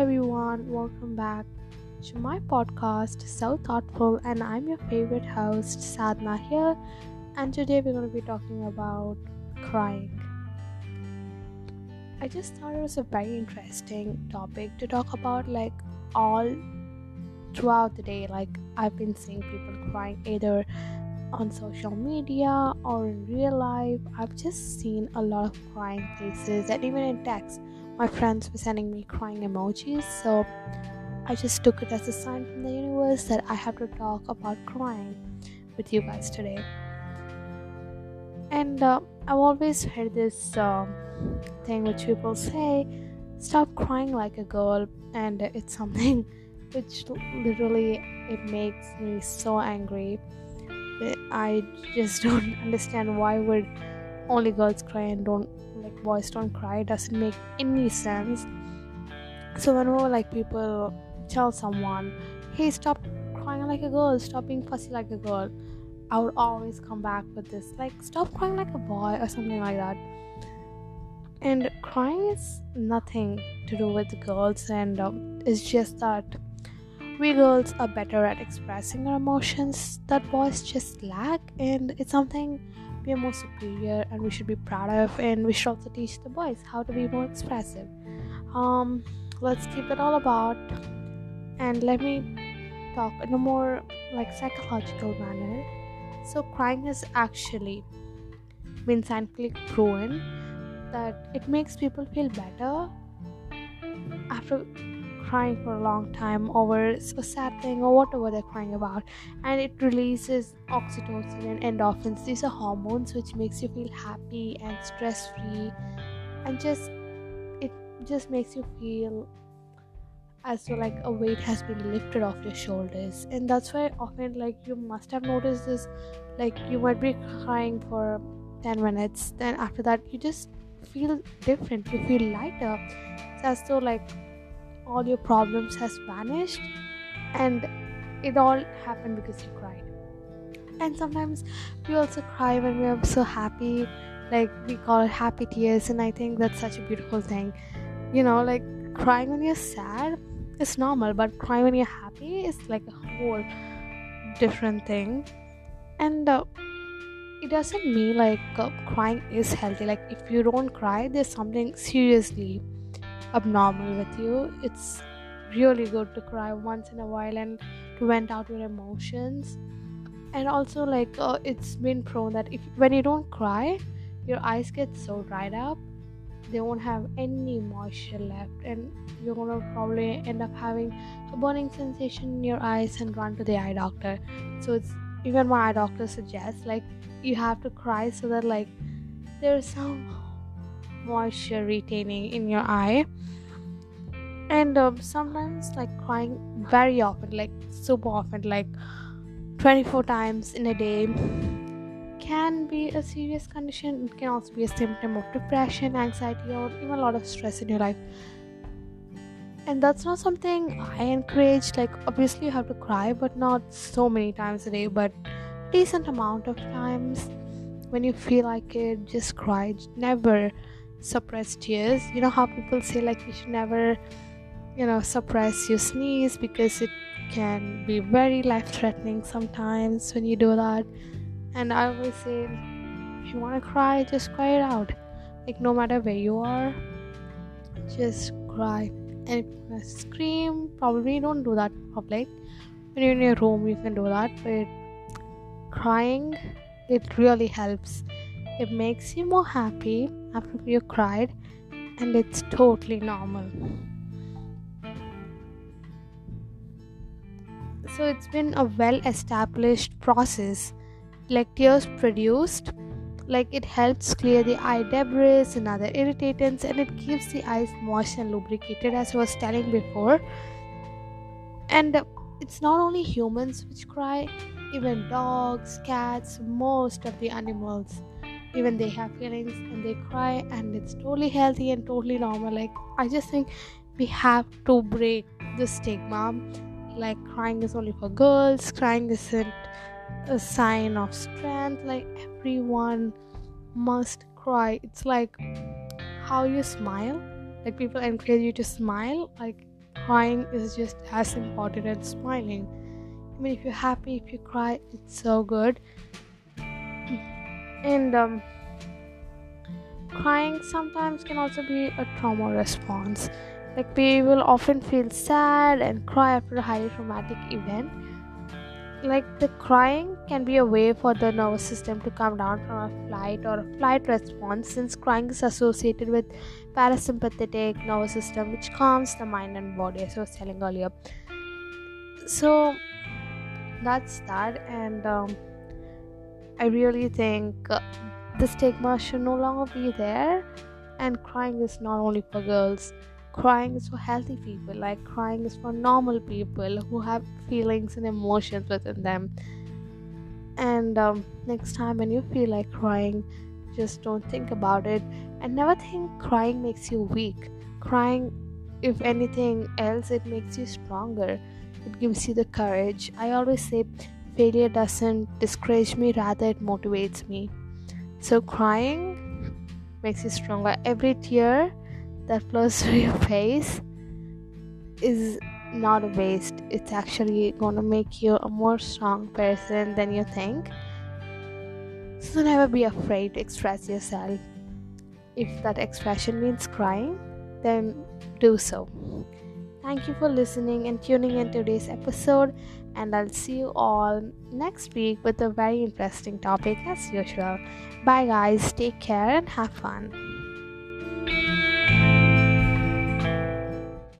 everyone, welcome back to my podcast, So Thoughtful, and I'm your favorite host, Sadhna here. And today we're going to be talking about crying. I just thought it was a very interesting topic to talk about, like all throughout the day. Like, I've been seeing people crying either on social media or in real life. I've just seen a lot of crying faces, and even in text my friends were sending me crying emojis, so I just took it as a sign from the universe that I have to talk about crying with you guys today. And uh, I've always heard this uh, thing which people say stop crying like a girl, and it's something which literally it makes me so angry. I just don't understand why would only girls cry and don't boys don't cry doesn't make any sense. So whenever like people tell someone hey stop crying like a girl stop being fussy like a girl i would always come back with this like stop crying like a boy or something like that. And crying is nothing to do with girls and um, it's just that we girls are better at expressing our emotions that boys just lack and it's something are more superior and we should be proud of and we should also teach the boys how to be more expressive. Um let's keep it all about and let me talk in a more like psychological manner. So crying has actually been scientifically proven that it makes people feel better after crying for a long time over a sad thing or whatever they're crying about. And it releases oxytocin and endorphins. These are hormones which makes you feel happy and stress free and just it just makes you feel as though like a weight has been lifted off your shoulders. And that's why often like you must have noticed this like you might be crying for 10 minutes. Then after that you just feel different. You feel lighter. It's as though like all your problems has vanished and it all happened because you cried. And sometimes we also cry when we are so happy like we call it happy tears and i think that's such a beautiful thing. You know like crying when you're sad is normal but crying when you're happy is like a whole different thing. And uh, it doesn't mean like uh, crying is healthy. Like if you don't cry there's something seriously abnormal with you. It's really good to cry once in a while and to vent out your emotions. And also like uh, it's been proven that if when you don't cry your eyes get so dried up they won't have any moisture left. And you're gonna probably end up having a burning sensation in your eyes and run to the eye doctor. So it's even my eye doctor suggests like you have to cry so that like there's some moisture retaining in your eye. And um, sometimes like crying very often like super often like 24 times in a day can be a serious condition. It can also be a symptom of depression anxiety or even a lot of stress in your life. And that's not something i encourage like obviously you have to cry but not so many times a day but decent amount of times when you feel like it just cry. Never suppress tears. You know how people say like you should never you know suppress your sneeze because it can be very life threatening sometimes when you do that. And i always say if you want to cry just cry it out. Like no matter where you are just cry. And if you want to scream probably don't do that in public. When you're in your room you can do that but crying it really helps. It makes you more happy after you cried and it's totally normal. So it's been a well established process. Like tears produced like it helps clear the eye debris and other irritants and it keeps the eyes moist and lubricated as i was telling before. And it's not only humans which cry even dogs cats most of the animals even they have feelings and they cry and it's totally healthy and totally normal. Like i just think we have to break the stigma. Like crying is only for girls. Crying isn't a sign of strength. Like everyone must cry. It's like how you smile. Like people encourage you to smile. Like crying is just as important as smiling. I mean, if you're happy, if you cry, it's so good. And um, crying sometimes can also be a trauma response. Like, we will often feel sad and cry after a highly traumatic event like the crying can be a way for the nervous system to come down from a flight or a flight response since crying is associated with parasympathetic nervous system which calms the mind and body as i was telling earlier so that's that and um, i really think uh, the stigma should no longer be there. And crying is not only for girls. Crying is for healthy people. Like crying is for normal people who have feelings and emotions within them. And um, next time when you feel like crying just don't think about it. And never think crying makes you weak. Crying if anything else it makes you stronger. It gives you the courage. I always say failure doesn't discourage me rather it motivates me so crying makes you stronger every tear that flows through your face is not a waste. It's actually gonna make you a more strong person than you think. So never be afraid to express yourself. If that expression means crying, then do so. Thank you for listening and tuning in today's episode, and I'll see you all next week with a very interesting topic as usual. Bye, guys. Take care and have fun.